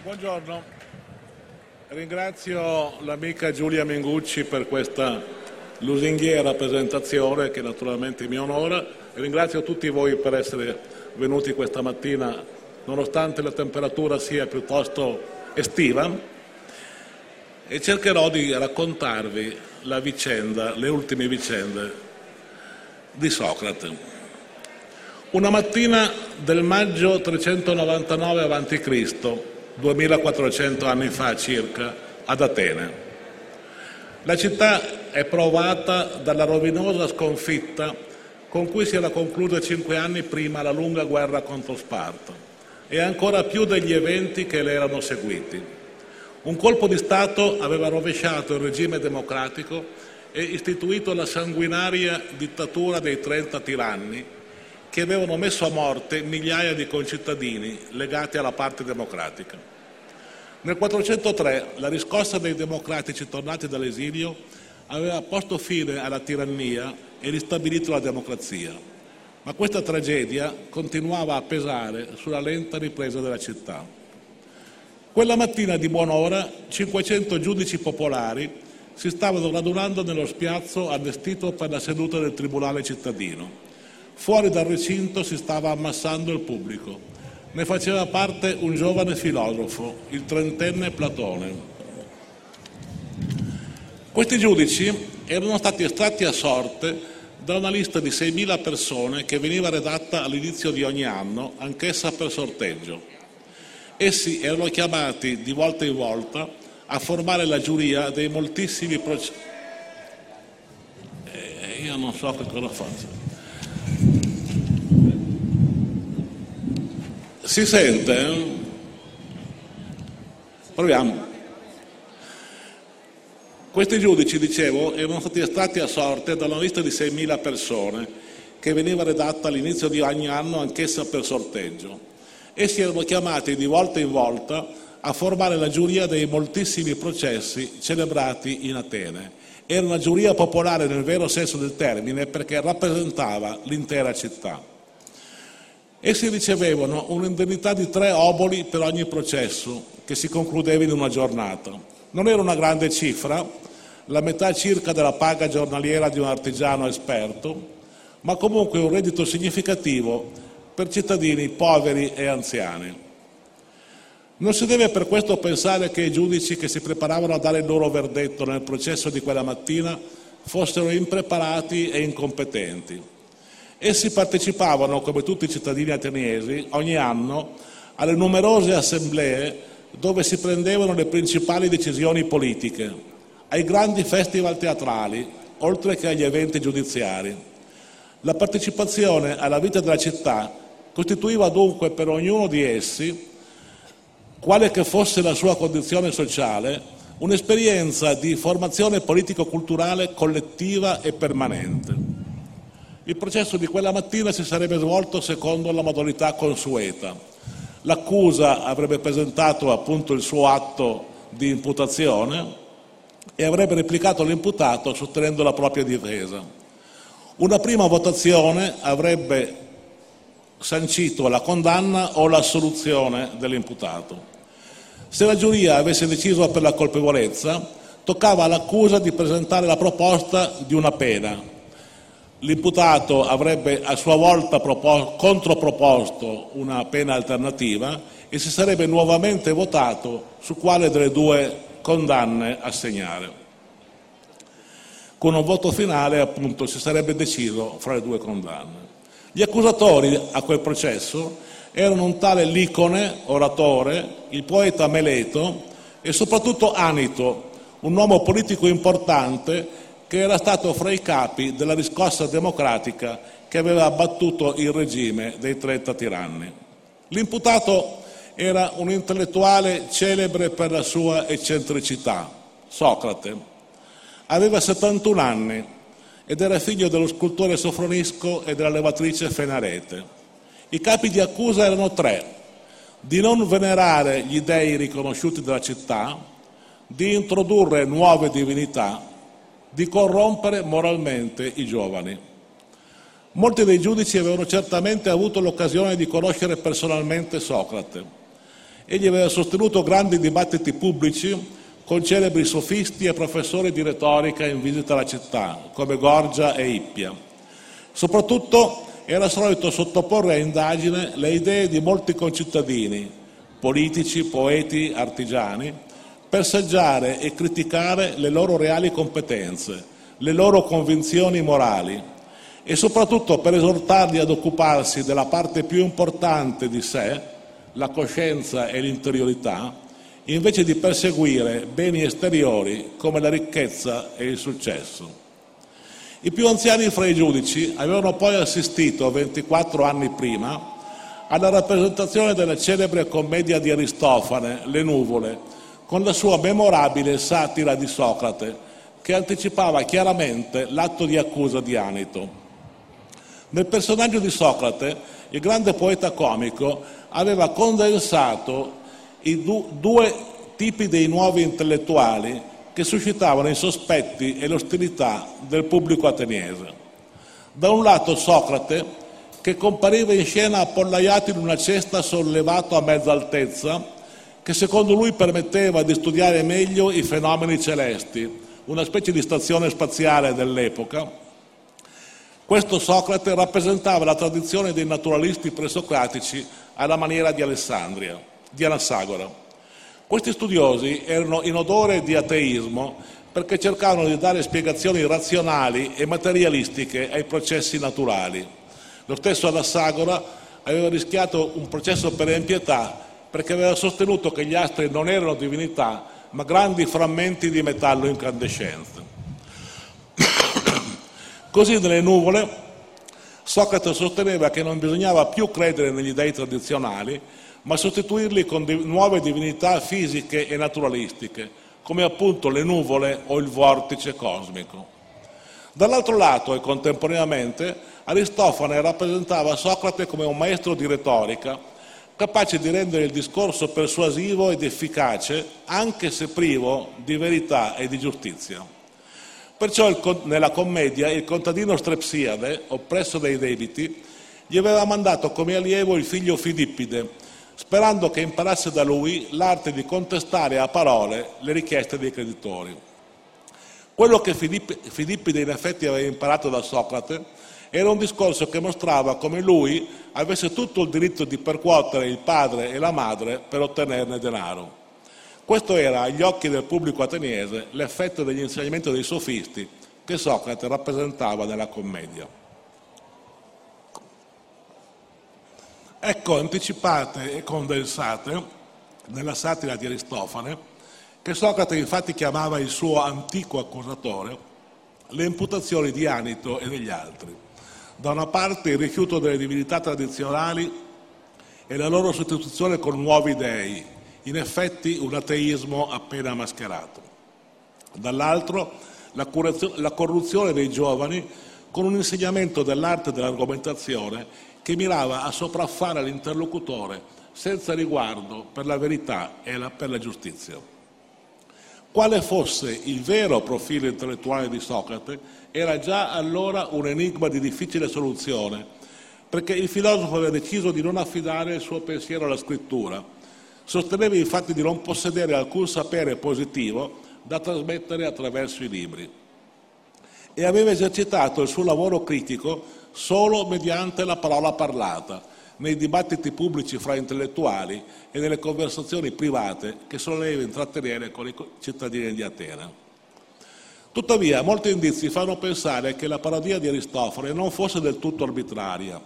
Buongiorno, ringrazio l'amica Giulia Mengucci per questa lusinghiera presentazione che naturalmente mi onora e ringrazio tutti voi per essere venuti questa mattina nonostante la temperatura sia piuttosto estiva e cercherò di raccontarvi la vicenda, le ultime vicende di Socrate. Una mattina del maggio 399 a.C., 2400 anni fa circa, ad Atene. La città è provata dalla rovinosa sconfitta con cui si era conclusa cinque anni prima la lunga guerra contro Sparta e ancora più degli eventi che le erano seguiti. Un colpo di Stato aveva rovesciato il regime democratico e istituito la sanguinaria dittatura dei 30 tiranni che avevano messo a morte migliaia di concittadini legati alla parte democratica. Nel 403 la riscossa dei democratici tornati dall'esilio aveva posto fine alla tirannia e ristabilito la democrazia, ma questa tragedia continuava a pesare sulla lenta ripresa della città. Quella mattina di buon'ora 500 giudici popolari si stavano radunando nello spiazzo allestito per la seduta del Tribunale cittadino Fuori dal recinto si stava ammassando il pubblico. Ne faceva parte un giovane filosofo, il trentenne Platone. Questi giudici erano stati estratti a sorte da una lista di 6.000 persone che veniva redatta all'inizio di ogni anno, anch'essa per sorteggio. Essi erano chiamati di volta in volta a formare la giuria dei moltissimi processi. Eh, io non so che cosa faccio. Si sente? Proviamo. Questi giudici, dicevo, erano stati estratti a sorte da una lista di 6.000 persone che veniva redatta all'inizio di ogni anno, anch'essa per sorteggio. Essi erano chiamati di volta in volta a formare la giuria dei moltissimi processi celebrati in Atene. Era una giuria popolare nel vero senso del termine perché rappresentava l'intera città. Essi ricevevano un'indennità di tre oboli per ogni processo che si concludeva in una giornata. Non era una grande cifra, la metà circa della paga giornaliera di un artigiano esperto, ma comunque un reddito significativo per cittadini poveri e anziani. Non si deve per questo pensare che i giudici che si preparavano a dare il loro verdetto nel processo di quella mattina fossero impreparati e incompetenti. Essi partecipavano, come tutti i cittadini ateniesi, ogni anno alle numerose assemblee dove si prendevano le principali decisioni politiche, ai grandi festival teatrali, oltre che agli eventi giudiziari. La partecipazione alla vita della città costituiva dunque per ognuno di essi, quale che fosse la sua condizione sociale, un'esperienza di formazione politico-culturale collettiva e permanente. Il processo di quella mattina si sarebbe svolto secondo la modalità consueta. L'accusa avrebbe presentato appunto il suo atto di imputazione e avrebbe replicato l'imputato sostenendo la propria difesa. Una prima votazione avrebbe sancito la condanna o l'assoluzione dell'imputato. Se la giuria avesse deciso per la colpevolezza, toccava all'accusa di presentare la proposta di una pena, L'imputato avrebbe a sua volta propos- controproposto una pena alternativa e si sarebbe nuovamente votato su quale delle due condanne assegnare. Con un voto finale, appunto, si sarebbe deciso fra le due condanne. Gli accusatori a quel processo erano un tale Licone, oratore, il poeta Meleto e soprattutto Anito, un uomo politico importante che era stato fra i capi della riscossa democratica che aveva abbattuto il regime dei 30 tiranni. L'imputato era un intellettuale celebre per la sua eccentricità, Socrate. Aveva 71 anni ed era figlio dello scultore Sofronisco e della levatrice Fenarete. I capi di accusa erano tre, di non venerare gli dei riconosciuti dalla città, di introdurre nuove divinità di corrompere moralmente i giovani. Molti dei giudici avevano certamente avuto l'occasione di conoscere personalmente Socrate Egli aveva sostenuto grandi dibattiti pubblici con celebri sofisti e professori di retorica in visita alla città, come Gorgia e Ippia. Soprattutto era solito sottoporre a indagine le idee di molti concittadini, politici, poeti, artigiani, per saggiare e criticare le loro reali competenze, le loro convinzioni morali e soprattutto per esortarli ad occuparsi della parte più importante di sé, la coscienza e l'interiorità, invece di perseguire beni esteriori come la ricchezza e il successo. I più anziani fra i giudici avevano poi assistito 24 anni prima alla rappresentazione della celebre commedia di Aristofane, Le nuvole, con la sua memorabile satira di Socrate, che anticipava chiaramente l'atto di accusa di Anito. Nel personaggio di Socrate, il grande poeta comico aveva condensato i du- due tipi dei nuovi intellettuali che suscitavano i sospetti e l'ostilità del pubblico ateniese. Da un lato Socrate, che compariva in scena appollaiato in una cesta sollevato a mezza altezza, che secondo lui permetteva di studiare meglio i fenomeni celesti, una specie di stazione spaziale dell'epoca. Questo Socrate rappresentava la tradizione dei naturalisti presocratici alla maniera di Alessandria, di Anassagora. Questi studiosi erano in odore di ateismo perché cercavano di dare spiegazioni razionali e materialistiche ai processi naturali. Lo stesso Anassagora aveva rischiato un processo per impietà perché aveva sostenuto che gli astri non erano divinità, ma grandi frammenti di metallo incandescente. Così nelle nuvole Socrate sosteneva che non bisognava più credere negli dei tradizionali, ma sostituirli con di- nuove divinità fisiche e naturalistiche, come appunto le nuvole o il vortice cosmico. Dall'altro lato e contemporaneamente Aristofane rappresentava Socrate come un maestro di retorica, capace di rendere il discorso persuasivo ed efficace, anche se privo di verità e di giustizia. Perciò il, nella commedia il contadino Strepsiade, oppresso dai debiti, gli aveva mandato come allievo il figlio Filippide, sperando che imparasse da lui l'arte di contestare a parole le richieste dei creditori. Quello che Filippide in effetti aveva imparato da Socrate era un discorso che mostrava come lui avesse tutto il diritto di percuotere il padre e la madre per ottenerne denaro. Questo era, agli occhi del pubblico ateniese, l'effetto degli insegnamenti dei sofisti che Socrate rappresentava nella commedia. Ecco anticipate e condensate nella satira di Aristofane, che Socrate infatti chiamava il suo antico accusatore, le imputazioni di Anito e degli altri. Da una parte il rifiuto delle divinità tradizionali e la loro sostituzione con nuovi dei, in effetti un ateismo appena mascherato. Dall'altro la, la corruzione dei giovani con un insegnamento dell'arte dell'argomentazione che mirava a sopraffare l'interlocutore senza riguardo per la verità e la, per la giustizia. Quale fosse il vero profilo intellettuale di Socrate era già allora un enigma di difficile soluzione, perché il filosofo aveva deciso di non affidare il suo pensiero alla scrittura. Sosteneva infatti di non possedere alcun sapere positivo da trasmettere attraverso i libri e aveva esercitato il suo lavoro critico solo mediante la parola parlata, nei dibattiti pubblici fra intellettuali e nelle conversazioni private che soleva intrattenere con i cittadini di Atene. Tuttavia, molti indizi fanno pensare che la parodia di Aristofane non fosse del tutto arbitraria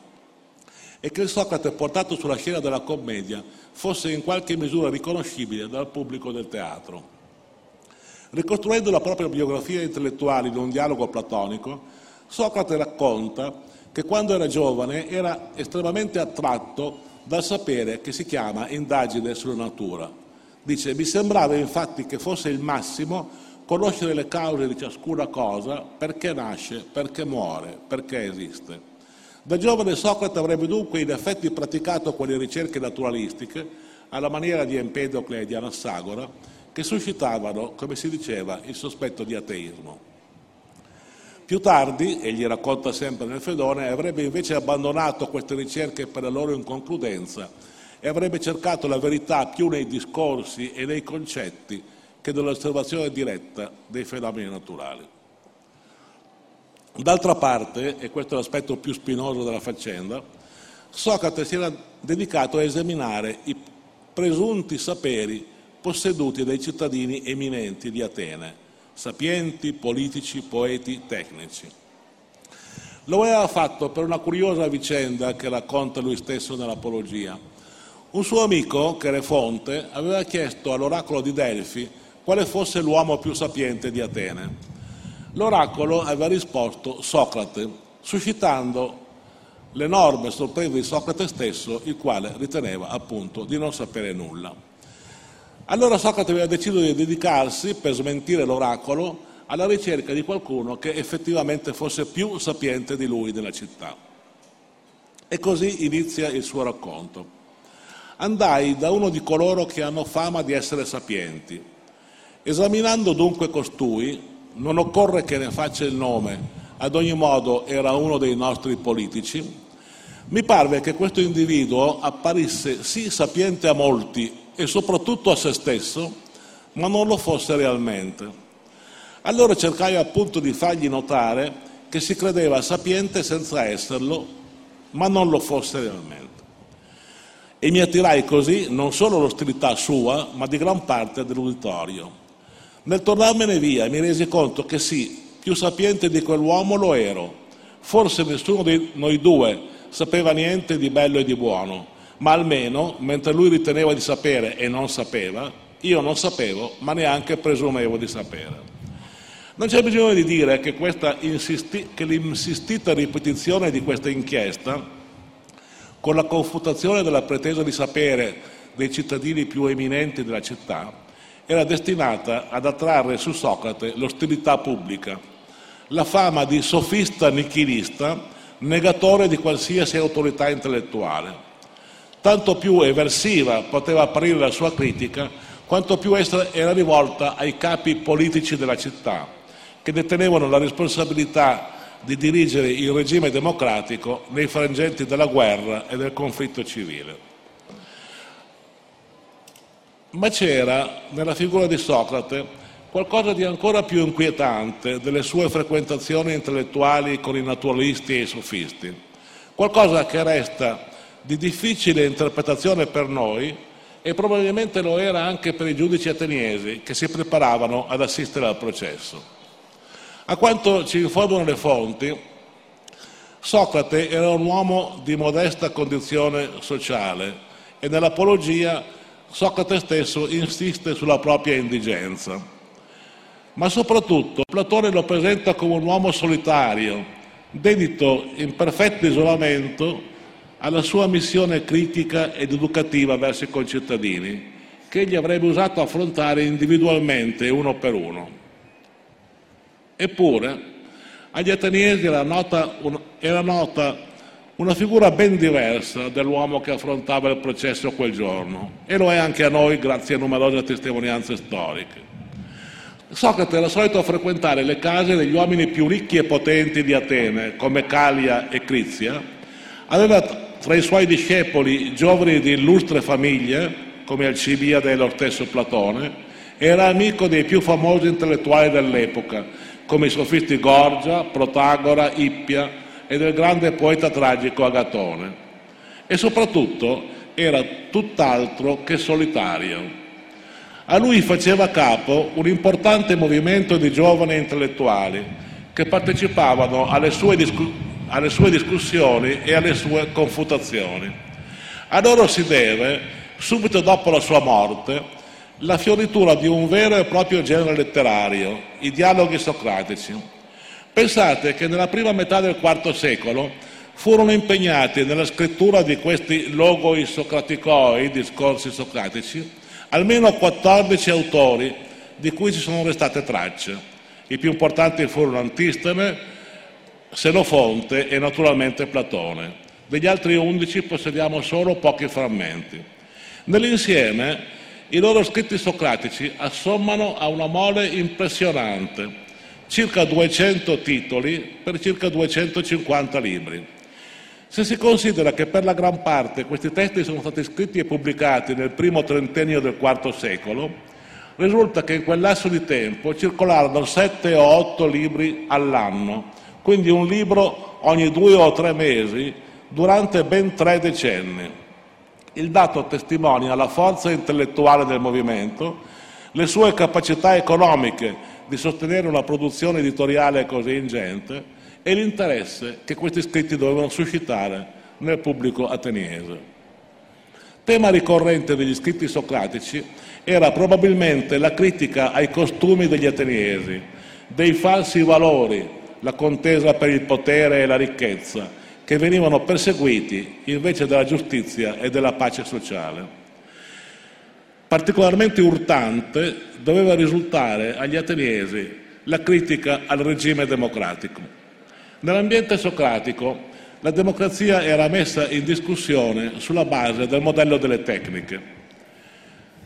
e che il Socrate portato sulla scena della commedia fosse in qualche misura riconoscibile dal pubblico del teatro. Ricostruendo la propria biografia intellettuale in un dialogo platonico, Socrate racconta che quando era giovane era estremamente attratto dal sapere che si chiama indagine sulla natura. Dice, mi sembrava infatti che fosse il massimo conoscere le cause di ciascuna cosa, perché nasce, perché muore, perché esiste. Da giovane Socrate avrebbe dunque in effetti praticato quelle ricerche naturalistiche alla maniera di Empedocle e di Anassagora che suscitavano, come si diceva, il sospetto di ateismo. Più tardi, egli racconta sempre nel Fedone, avrebbe invece abbandonato queste ricerche per la loro inconcludenza e avrebbe cercato la verità più nei discorsi e nei concetti che nell'osservazione diretta dei fenomeni naturali. D'altra parte, e questo è l'aspetto più spinoso della faccenda, Socrate si era dedicato a esaminare i presunti saperi posseduti dai cittadini eminenti di Atene, sapienti, politici, poeti, tecnici. Lo aveva fatto per una curiosa vicenda che racconta lui stesso nell'Apologia. Un suo amico, Cherefonte, aveva chiesto all'oracolo di Delfi quale fosse l'uomo più sapiente di Atene. L'oracolo aveva risposto Socrate, suscitando l'enorme sorpresa di Socrate stesso, il quale riteneva appunto di non sapere nulla. Allora Socrate aveva deciso di dedicarsi, per smentire l'oracolo, alla ricerca di qualcuno che effettivamente fosse più sapiente di lui nella città. E così inizia il suo racconto. Andai da uno di coloro che hanno fama di essere sapienti. Esaminando dunque costui, non occorre che ne faccia il nome, ad ogni modo era uno dei nostri politici, mi parve che questo individuo apparisse sì sapiente a molti e soprattutto a se stesso, ma non lo fosse realmente. Allora cercai appunto di fargli notare che si credeva sapiente senza esserlo, ma non lo fosse realmente. E mi attirai così non solo l'ostilità sua, ma di gran parte dell'uditorio. Nel tornarmene via mi resi conto che sì, più sapiente di quell'uomo lo ero. Forse nessuno di noi due sapeva niente di bello e di buono, ma almeno, mentre lui riteneva di sapere e non sapeva, io non sapevo, ma neanche presumevo di sapere. Non c'è bisogno di dire che, insisti- che l'insistita ripetizione di questa inchiesta, con la confutazione della pretesa di sapere dei cittadini più eminenti della città, era destinata ad attrarre su Socrate l'ostilità pubblica, la fama di sofista nichilista negatore di qualsiasi autorità intellettuale. Tanto più eversiva poteva apparire la sua critica, quanto più era rivolta ai capi politici della città, che detenevano la responsabilità di dirigere il regime democratico nei frangenti della guerra e del conflitto civile. Ma c'era nella figura di Socrate qualcosa di ancora più inquietante delle sue frequentazioni intellettuali con i naturalisti e i sofisti, qualcosa che resta di difficile interpretazione per noi e probabilmente lo era anche per i giudici ateniesi che si preparavano ad assistere al processo. A quanto ci informano le fonti, Socrate era un uomo di modesta condizione sociale e nell'apologia Socrate stesso insiste sulla propria indigenza ma soprattutto Platone lo presenta come un uomo solitario, dedito in perfetto isolamento alla sua missione critica ed educativa verso i concittadini, che egli avrebbe usato affrontare individualmente uno per uno. Eppure agli ateniesi era nota, era nota una figura ben diversa dell'uomo che affrontava il processo quel giorno e lo è anche a noi grazie a numerose testimonianze storiche. Socrate era solito frequentare le case degli uomini più ricchi e potenti di Atene, come Calia e Crizia, aveva tra i suoi discepoli giovani di illustre famiglie, come Alcibiade e lo stesso Platone, era amico dei più famosi intellettuali dell'epoca, come i sofisti Gorgia, Protagora, Ippia e del grande poeta tragico Agatone. E soprattutto era tutt'altro che solitario a lui faceva capo un importante movimento di giovani intellettuali che partecipavano alle sue, discu- alle sue discussioni e alle sue confutazioni. A loro si deve, subito dopo la sua morte, la fioritura di un vero e proprio genere letterario, i dialoghi socratici. Pensate che nella prima metà del IV secolo furono impegnati nella scrittura di questi logoi socraticoi, discorsi socratici, almeno 14 autori di cui ci sono restate tracce. I più importanti furono Antisteme, Senofonte e naturalmente Platone. Degli altri 11 possediamo solo pochi frammenti. Nell'insieme i loro scritti socratici assommano a una mole impressionante, circa 200 titoli per circa 250 libri. Se si considera che per la gran parte questi testi sono stati scritti e pubblicati nel primo trentennio del IV secolo, risulta che in quel lasso di tempo circolarono sette o otto libri all'anno, quindi un libro ogni due o tre mesi durante ben tre decenni. Il dato testimonia la forza intellettuale del movimento, le sue capacità economiche di sostenere una produzione editoriale così ingente e l'interesse che questi scritti dovevano suscitare nel pubblico ateniese. Tema ricorrente degli scritti socratici era probabilmente la critica ai costumi degli ateniesi, dei falsi valori, la contesa per il potere e la ricchezza, che venivano perseguiti invece della giustizia e della pace sociale. Particolarmente urtante doveva risultare agli ateniesi la critica al regime democratico. Nell'ambiente socratico la democrazia era messa in discussione sulla base del modello delle tecniche.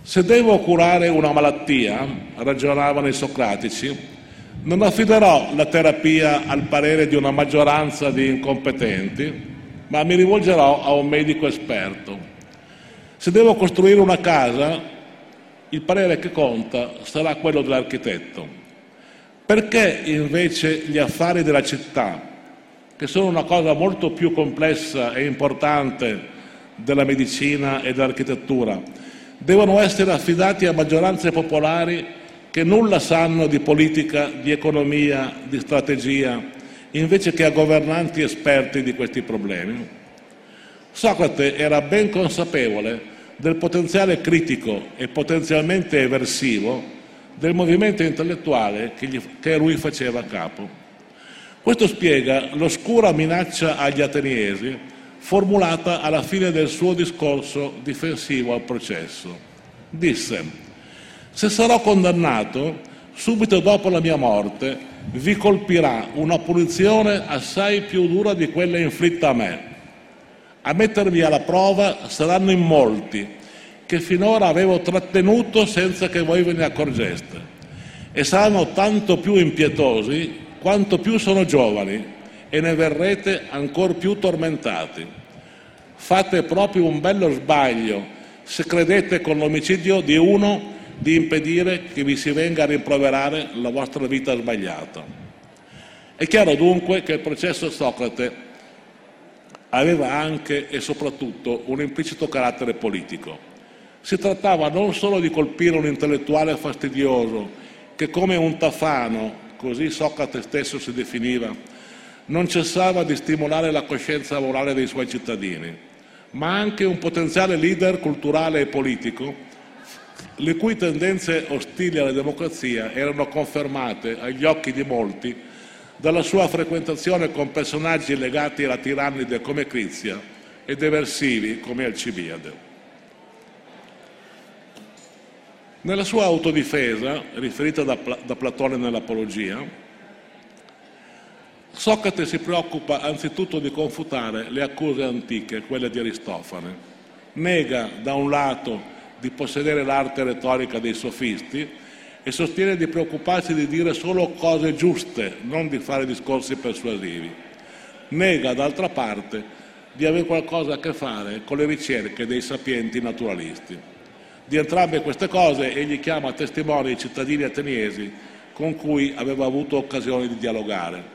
Se devo curare una malattia, ragionavano i socratici, non affiderò la terapia al parere di una maggioranza di incompetenti, ma mi rivolgerò a un medico esperto. Se devo costruire una casa, il parere che conta sarà quello dell'architetto. Perché invece gli affari della città, che sono una cosa molto più complessa e importante della medicina e dell'architettura, devono essere affidati a maggioranze popolari che nulla sanno di politica, di economia, di strategia, invece che a governanti esperti di questi problemi? Socrate era ben consapevole del potenziale critico e potenzialmente eversivo del movimento intellettuale che, gli, che lui faceva capo. Questo spiega l'oscura minaccia agli ateniesi formulata alla fine del suo discorso difensivo al processo. Disse, se sarò condannato, subito dopo la mia morte vi colpirà una punizione assai più dura di quella inflitta a me. A mettervi alla prova saranno in molti, che finora avevo trattenuto senza che voi ve ne accorgeste. E saranno tanto più impietosi quanto più sono giovani e ne verrete ancor più tormentati. Fate proprio un bello sbaglio se credete con l'omicidio di uno di impedire che vi si venga a rimproverare la vostra vita sbagliata. È chiaro dunque che il processo Socrate aveva anche e soprattutto un implicito carattere politico. Si trattava non solo di colpire un intellettuale fastidioso che come un tafano, così Socrate stesso si definiva, non cessava di stimolare la coscienza morale dei suoi cittadini, ma anche un potenziale leader culturale e politico, le cui tendenze ostili alla democrazia erano confermate agli occhi di molti dalla sua frequentazione con personaggi legati alla tirannide come Crizia ed eversivi come Alcibiade. Nella sua autodifesa, riferita da, da Platone nell'Apologia, Socrate si preoccupa anzitutto di confutare le accuse antiche, quelle di Aristofane. Nega da un lato di possedere l'arte retorica dei sofisti e sostiene di preoccuparsi di dire solo cose giuste, non di fare discorsi persuasivi. Nega d'altra parte di avere qualcosa a che fare con le ricerche dei sapienti naturalisti. Di entrambe queste cose egli chiama testimoni i cittadini ateniesi con cui aveva avuto occasione di dialogare.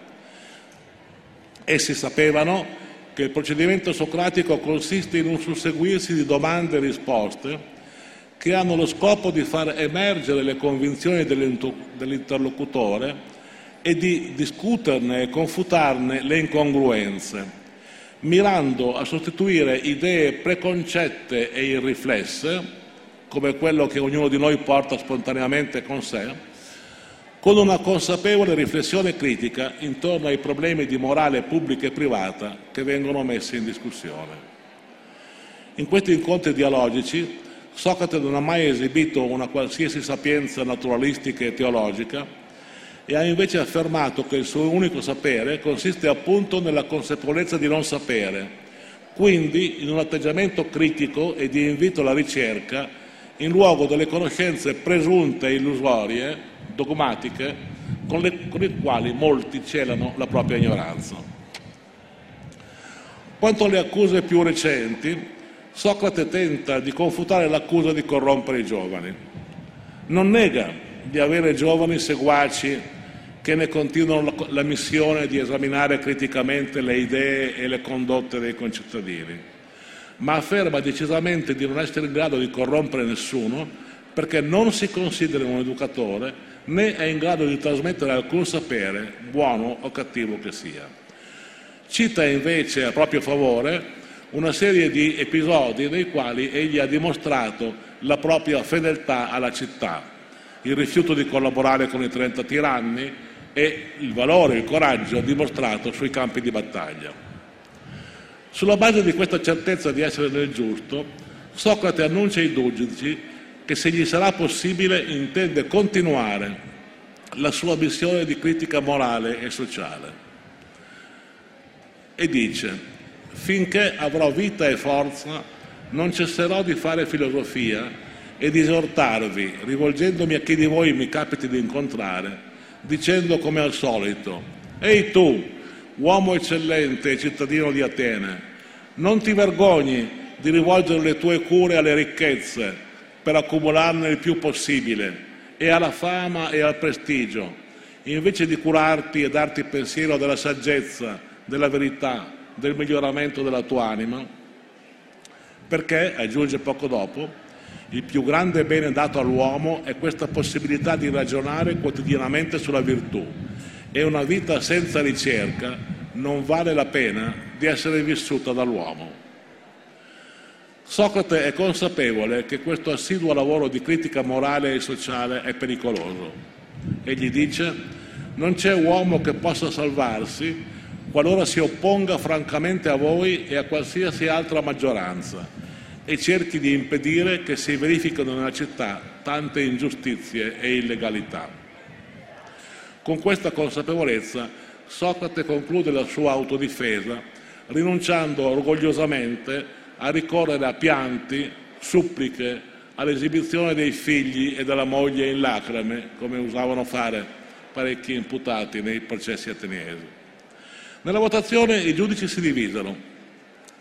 Essi sapevano che il procedimento socratico consiste in un susseguirsi di domande e risposte che hanno lo scopo di far emergere le convinzioni dell'interlocutore e di discuterne e confutarne le incongruenze, mirando a sostituire idee preconcette e irriflesse come quello che ognuno di noi porta spontaneamente con sé, con una consapevole riflessione critica intorno ai problemi di morale pubblica e privata che vengono messi in discussione. In questi incontri dialogici Socrate non ha mai esibito una qualsiasi sapienza naturalistica e teologica e ha invece affermato che il suo unico sapere consiste appunto nella consapevolezza di non sapere, quindi in un atteggiamento critico e di invito alla ricerca in luogo delle conoscenze presunte illusorie, dogmatiche, con le, con le quali molti celano la propria ignoranza. Quanto alle accuse più recenti, Socrate tenta di confutare l'accusa di corrompere i giovani. Non nega di avere giovani seguaci che ne continuano la missione di esaminare criticamente le idee e le condotte dei concittadini, ma afferma decisamente di non essere in grado di corrompere nessuno perché non si considera un educatore né è in grado di trasmettere alcun sapere, buono o cattivo che sia. Cita invece a proprio favore una serie di episodi nei quali egli ha dimostrato la propria fedeltà alla città, il rifiuto di collaborare con i 30 tiranni e il valore, il coraggio dimostrato sui campi di battaglia. Sulla base di questa certezza di essere nel giusto, Socrate annuncia ai giudici che se gli sarà possibile intende continuare la sua missione di critica morale e sociale. E dice, finché avrò vita e forza, non cesserò di fare filosofia e di esortarvi, rivolgendomi a chi di voi mi capiti di incontrare, dicendo come al solito, Ehi tu, uomo eccellente e cittadino di Atene, non ti vergogni di rivolgere le tue cure alle ricchezze per accumularne il più possibile e alla fama e al prestigio, invece di curarti e darti pensiero della saggezza, della verità, del miglioramento della tua anima, perché, aggiunge poco dopo, il più grande bene dato all'uomo è questa possibilità di ragionare quotidianamente sulla virtù e una vita senza ricerca non vale la pena di essere vissuta dall'uomo. Socrate è consapevole che questo assiduo lavoro di critica morale e sociale è pericoloso. Egli dice, non c'è uomo che possa salvarsi qualora si opponga francamente a voi e a qualsiasi altra maggioranza e cerchi di impedire che si verifichino nella città tante ingiustizie e illegalità. Con questa consapevolezza Socrate conclude la sua autodifesa rinunciando orgogliosamente a ricorrere a pianti, suppliche, all'esibizione dei figli e della moglie in lacrime, come usavano fare parecchi imputati nei processi ateniesi. Nella votazione i giudici si divisero.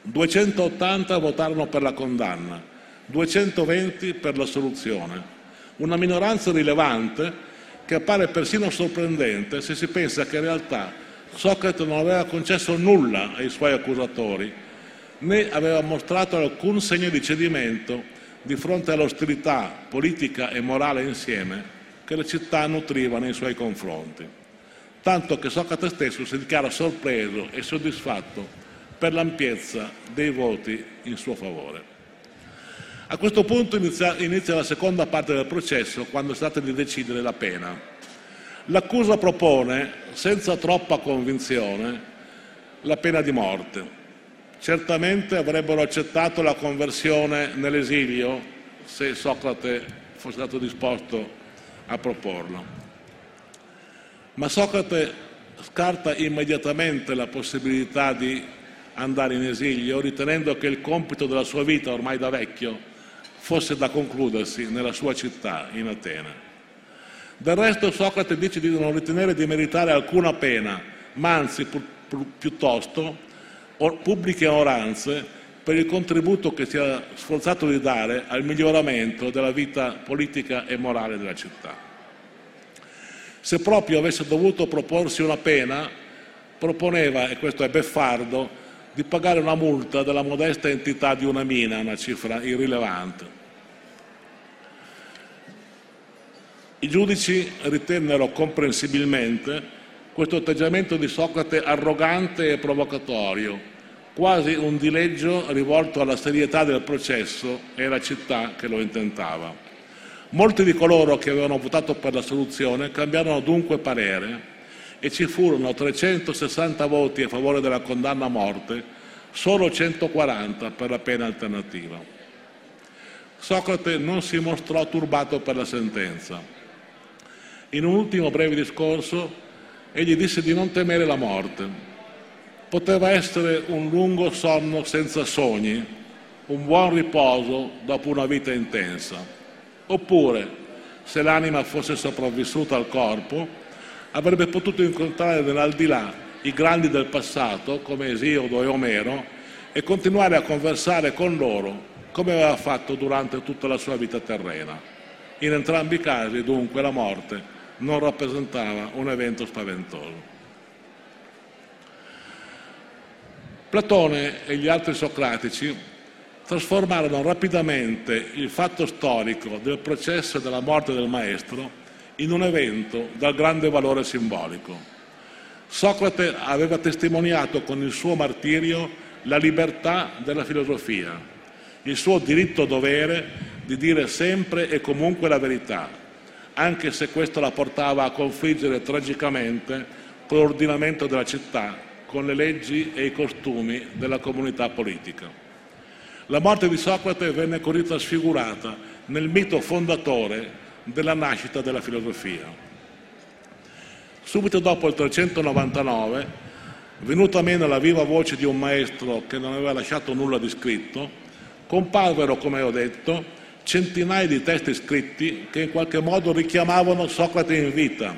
280 votarono per la condanna, 220 per la soluzione. Una minoranza rilevante che appare persino sorprendente se si pensa che in realtà Socrate non aveva concesso nulla ai suoi accusatori, né aveva mostrato alcun segno di cedimento di fronte all'ostilità politica e morale insieme che la città nutriva nei suoi confronti tanto che Socrate stesso si dichiara sorpreso e soddisfatto per l'ampiezza dei voti in suo favore. A questo punto inizia, inizia la seconda parte del processo, quando si tratta di decidere la pena. L'accusa propone, senza troppa convinzione, la pena di morte. Certamente avrebbero accettato la conversione nell'esilio se Socrate fosse stato disposto a proporlo. Ma Socrate scarta immediatamente la possibilità di andare in esilio, ritenendo che il compito della sua vita, ormai da vecchio, fosse da concludersi nella sua città, in Atene. Del resto Socrate dice di non ritenere di meritare alcuna pena, ma anzi pi- piuttosto pubbliche onoranze per il contributo che si è sforzato di dare al miglioramento della vita politica e morale della città. Se proprio avesse dovuto proporsi una pena, proponeva, e questo è beffardo, di pagare una multa della modesta entità di una mina, una cifra irrilevante. I giudici ritennero comprensibilmente questo atteggiamento di Socrate arrogante e provocatorio, quasi un dileggio rivolto alla serietà del processo e alla città che lo intentava. Molti di coloro che avevano votato per la soluzione cambiarono dunque parere e ci furono 360 voti a favore della condanna a morte, solo 140 per la pena alternativa. Socrate non si mostrò turbato per la sentenza. In un ultimo breve discorso egli disse di non temere la morte. Poteva essere un lungo sonno senza sogni, un buon riposo dopo una vita intensa. Oppure, se l'anima fosse sopravvissuta al corpo, avrebbe potuto incontrare nell'aldilà i grandi del passato, come Esiodo e Omero, e continuare a conversare con loro come aveva fatto durante tutta la sua vita terrena. In entrambi i casi, dunque, la morte non rappresentava un evento spaventoso. Platone e gli altri socratici trasformarono rapidamente il fatto storico del processo e della morte del maestro in un evento dal grande valore simbolico. Socrate aveva testimoniato con il suo martirio la libertà della filosofia, il suo diritto-dovere di dire sempre e comunque la verità, anche se questo la portava a confliggere tragicamente con l'ordinamento della città, con le leggi e i costumi della comunità politica. La morte di Socrate venne così trasfigurata nel mito fondatore della nascita della filosofia. Subito dopo il 399, venuta meno la viva voce di un maestro che non aveva lasciato nulla di scritto, comparvero, come ho detto, centinaia di testi scritti che in qualche modo richiamavano Socrate in vita,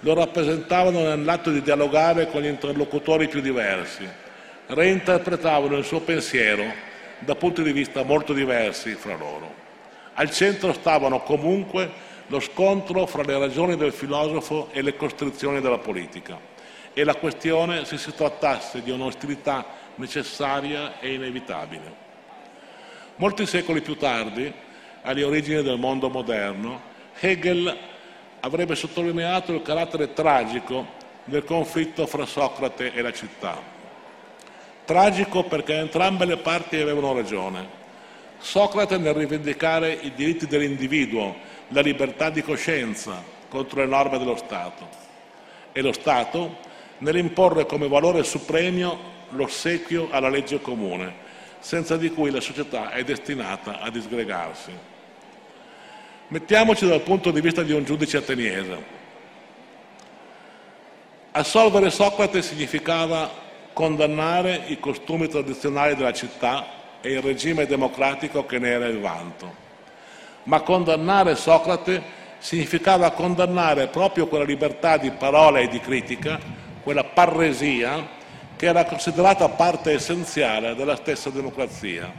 lo rappresentavano nell'atto di dialogare con gli interlocutori più diversi, reinterpretavano il suo pensiero da punti di vista molto diversi fra loro. Al centro stavano comunque lo scontro fra le ragioni del filosofo e le costrizioni della politica e la questione se si trattasse di un'ostilità necessaria e inevitabile. Molti secoli più tardi, alle origini del mondo moderno, Hegel avrebbe sottolineato il carattere tragico del conflitto fra Socrate e la città. Tragico perché entrambe le parti avevano ragione. Socrate nel rivendicare i diritti dell'individuo, la libertà di coscienza contro le norme dello Stato e lo Stato nell'imporre come valore supremo l'ossequio alla legge comune, senza di cui la società è destinata a disgregarsi. Mettiamoci dal punto di vista di un giudice ateniese. Assolvere Socrate significava condannare i costumi tradizionali della città e il regime democratico che ne era il vanto. Ma condannare Socrate significava condannare proprio quella libertà di parola e di critica, quella parresia che era considerata parte essenziale della stessa democrazia.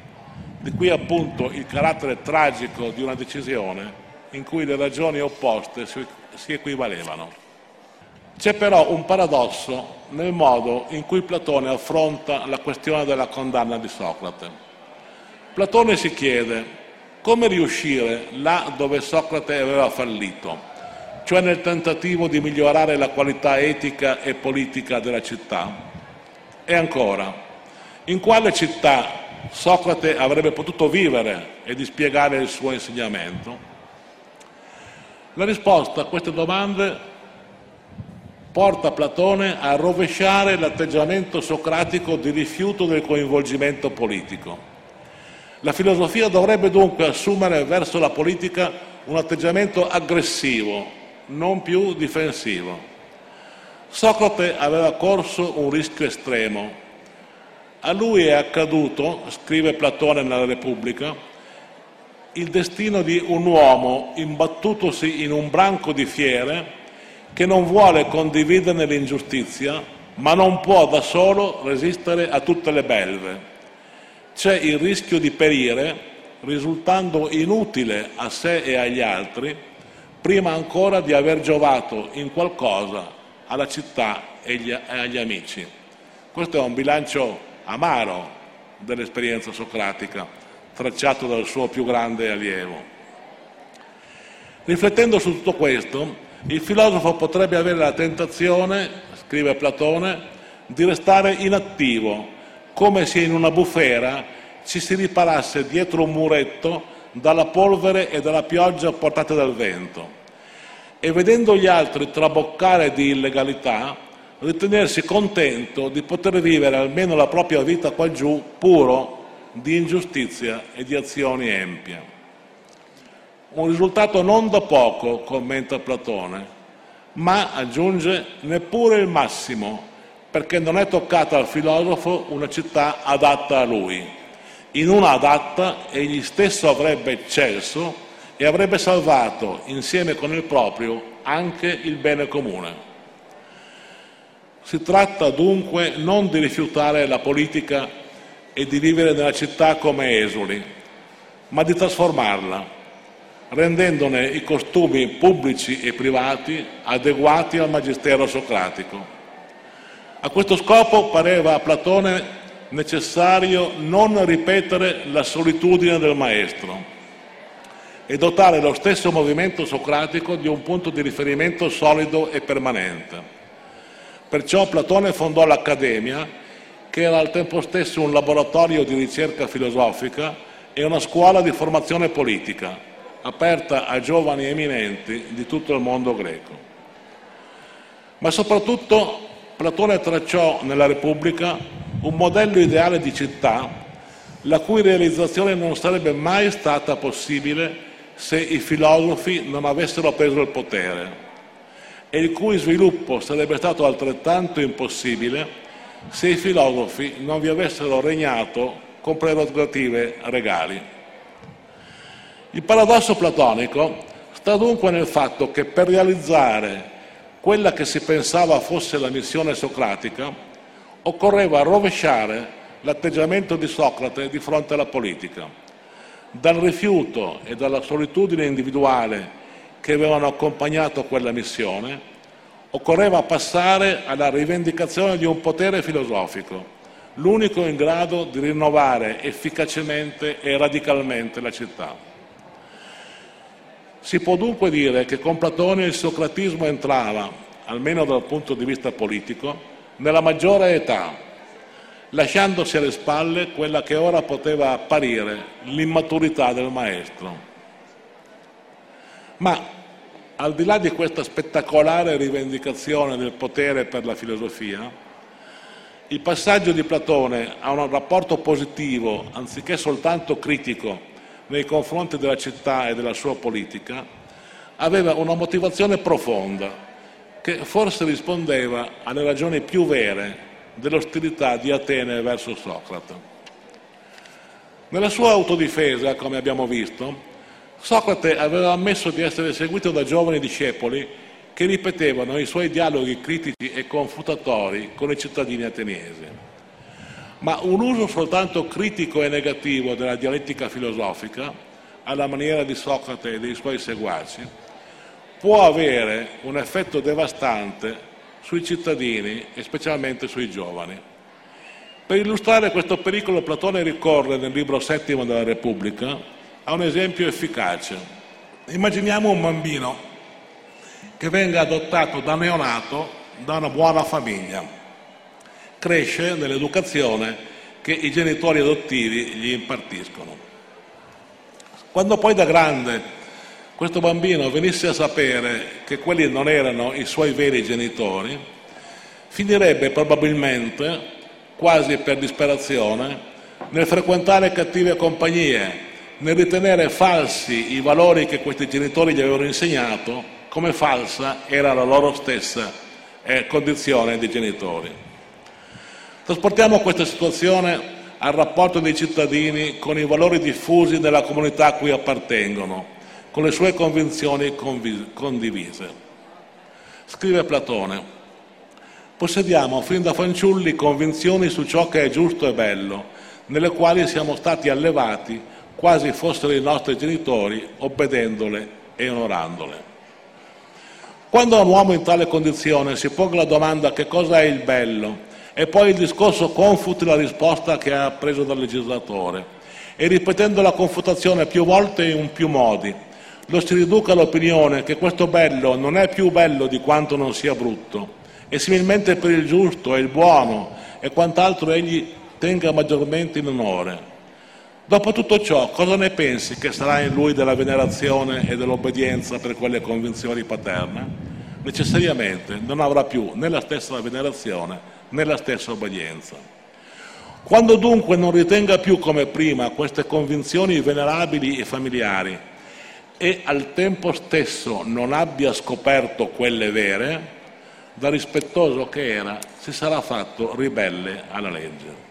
Di qui appunto il carattere tragico di una decisione in cui le ragioni opposte si, equivalevano. C'è però un paradosso nel modo in cui Platone affronta la questione della condanna di Socrate. Platone si chiede come riuscire là dove Socrate aveva fallito, cioè nel tentativo di migliorare la qualità etica e politica della città. E ancora, in quale città Socrate avrebbe potuto vivere e dispiegare il suo insegnamento? La risposta a queste domande porta Platone a rovesciare l'atteggiamento socratico di rifiuto del coinvolgimento politico. La filosofia dovrebbe dunque assumere verso la politica un atteggiamento aggressivo, non più difensivo. Socrate aveva corso un rischio estremo. A lui è accaduto, scrive Platone nella Repubblica, il destino di un uomo imbattutosi in un branco di fiere che non vuole condividerne l'ingiustizia, ma non può da solo resistere a tutte le belve c'è il rischio di perire risultando inutile a sé e agli altri prima ancora di aver giovato in qualcosa alla città e agli amici. Questo è un bilancio amaro dell'esperienza socratica, tracciato dal suo più grande allievo. Riflettendo su tutto questo, il filosofo potrebbe avere la tentazione, scrive Platone, di restare inattivo come se in una bufera ci si riparasse dietro un muretto dalla polvere e dalla pioggia portate dal vento e vedendo gli altri traboccare di illegalità ritenersi contento di poter vivere almeno la propria vita qua giù puro di ingiustizia e di azioni empie. Un risultato non da poco, commenta Platone, ma, aggiunge, neppure il massimo, perché non è toccata al filosofo una città adatta a lui. In una adatta egli stesso avrebbe eccesso e avrebbe salvato insieme con il proprio anche il bene comune. Si tratta dunque non di rifiutare la politica e di vivere nella città come esuli, ma di trasformarla, rendendone i costumi pubblici e privati adeguati al magistero socratico. A questo scopo pareva a Platone necessario non ripetere la solitudine del maestro e dotare lo stesso movimento socratico di un punto di riferimento solido e permanente. Perciò Platone fondò l'Accademia, che era al tempo stesso un laboratorio di ricerca filosofica e una scuola di formazione politica, aperta a giovani eminenti di tutto il mondo greco. Ma soprattutto Platone tracciò nella Repubblica un modello ideale di città la cui realizzazione non sarebbe mai stata possibile se i filosofi non avessero preso il potere e il cui sviluppo sarebbe stato altrettanto impossibile se i filosofi non vi avessero regnato con prerogative regali. Il paradosso platonico sta dunque nel fatto che per realizzare quella che si pensava fosse la missione socratica occorreva rovesciare l'atteggiamento di Socrate di fronte alla politica dal rifiuto e dalla solitudine individuale che avevano accompagnato quella missione, occorreva passare alla rivendicazione di un potere filosofico, l'unico in grado di rinnovare efficacemente e radicalmente la città. Si può dunque dire che con Platone il socratismo entrava, almeno dal punto di vista politico, nella maggiore età lasciandosi alle spalle quella che ora poteva apparire l'immaturità del maestro. Ma al di là di questa spettacolare rivendicazione del potere per la filosofia, il passaggio di Platone a un rapporto positivo, anziché soltanto critico, nei confronti della città e della sua politica, aveva una motivazione profonda che forse rispondeva alle ragioni più vere dell'ostilità di Atene verso Socrate. Nella sua autodifesa, come abbiamo visto, Socrate aveva ammesso di essere seguito da giovani discepoli che ripetevano i suoi dialoghi critici e confutatori con i cittadini ateniesi. Ma un uso soltanto critico e negativo della dialettica filosofica, alla maniera di Socrate e dei suoi seguaci, può avere un effetto devastante sui cittadini e specialmente sui giovani. Per illustrare questo pericolo Platone ricorre nel libro settimo della Repubblica a un esempio efficace. Immaginiamo un bambino che venga adottato da neonato da una buona famiglia. Cresce nell'educazione che i genitori adottivi gli impartiscono. Quando poi da grande questo bambino venisse a sapere che quelli non erano i suoi veri genitori, finirebbe probabilmente, quasi per disperazione, nel frequentare cattive compagnie, nel ritenere falsi i valori che questi genitori gli avevano insegnato, come falsa era la loro stessa eh, condizione di genitori. Trasportiamo questa situazione al rapporto dei cittadini con i valori diffusi nella comunità a cui appartengono con le sue convinzioni condivise. Scrive Platone, possediamo fin da fanciulli convinzioni su ciò che è giusto e bello, nelle quali siamo stati allevati quasi fossero i nostri genitori, obbedendole e onorandole. Quando un uomo in tale condizione si ponga la domanda che cosa è il bello e poi il discorso confuti la risposta che ha preso dal legislatore e ripetendo la confutazione più volte in più modi, lo si riduca all'opinione che questo bello non è più bello di quanto non sia brutto, e similmente per il giusto e il buono e quant'altro egli tenga maggiormente in onore. Dopo tutto ciò, cosa ne pensi che sarà in lui della venerazione e dell'obbedienza per quelle convinzioni paterne? Necessariamente non avrà più né la stessa venerazione né la stessa obbedienza. Quando dunque non ritenga più come prima queste convinzioni venerabili e familiari, e al tempo stesso non abbia scoperto quelle vere, da rispettoso che era, si sarà fatto ribelle alla legge.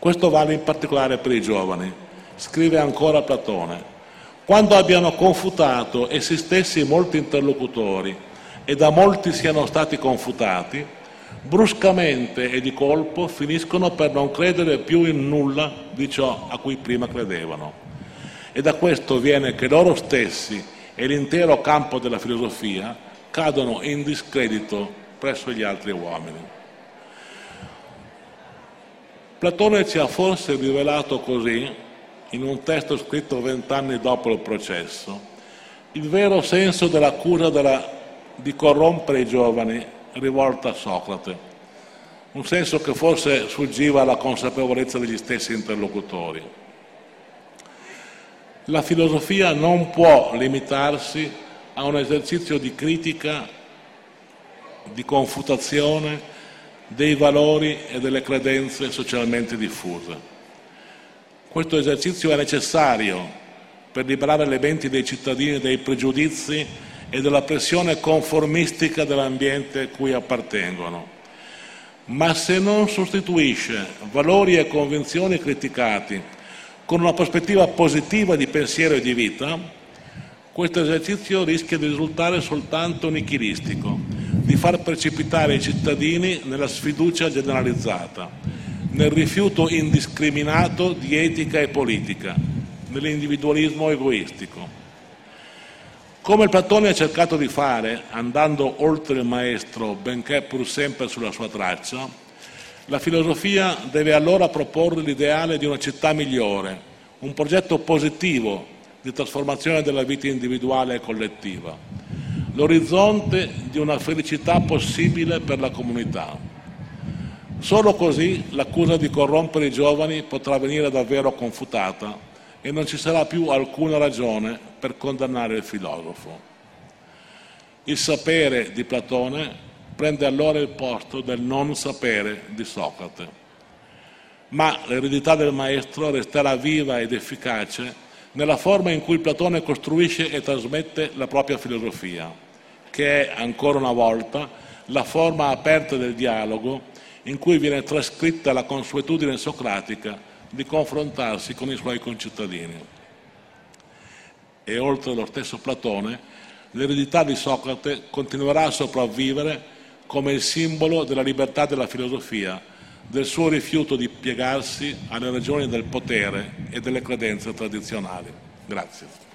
Questo vale in particolare per i giovani. Scrive ancora Platone, quando abbiano confutato essi stessi molti interlocutori e da molti siano stati confutati, bruscamente e di colpo finiscono per non credere più in nulla di ciò a cui prima credevano. E da questo viene che loro stessi e l'intero campo della filosofia cadono in discredito presso gli altri uomini. Platone ci ha forse rivelato così, in un testo scritto vent'anni dopo il processo, il vero senso dell'accusa della, di corrompere i giovani rivolta a Socrate, un senso che forse sfuggiva alla consapevolezza degli stessi interlocutori. La filosofia non può limitarsi a un esercizio di critica, di confutazione dei valori e delle credenze socialmente diffuse. Questo esercizio è necessario per liberare le menti dei cittadini dai pregiudizi e della pressione conformistica dell'ambiente cui appartengono. Ma se non sostituisce valori e convinzioni criticati con una prospettiva positiva di pensiero e di vita, questo esercizio rischia di risultare soltanto nichilistico, di far precipitare i cittadini nella sfiducia generalizzata, nel rifiuto indiscriminato di etica e politica, nell'individualismo egoistico. Come Platone ha cercato di fare, andando oltre il maestro, benché pur sempre sulla sua traccia, la filosofia deve allora proporre l'ideale di una città migliore, un progetto positivo di trasformazione della vita individuale e collettiva, l'orizzonte di una felicità possibile per la comunità. Solo così l'accusa di corrompere i giovani potrà venire davvero confutata e non ci sarà più alcuna ragione per condannare il filosofo. Il sapere di Platone prende allora il posto del non sapere di Socrate, ma l'eredità del maestro resterà viva ed efficace nella forma in cui Platone costruisce e trasmette la propria filosofia, che è ancora una volta la forma aperta del dialogo in cui viene trascritta la consuetudine socratica di confrontarsi con i suoi concittadini. E oltre lo stesso Platone, l'eredità di Socrate continuerà a sopravvivere come il simbolo della libertà della filosofia, del suo rifiuto di piegarsi alle ragioni del potere e delle credenze tradizionali. Grazie.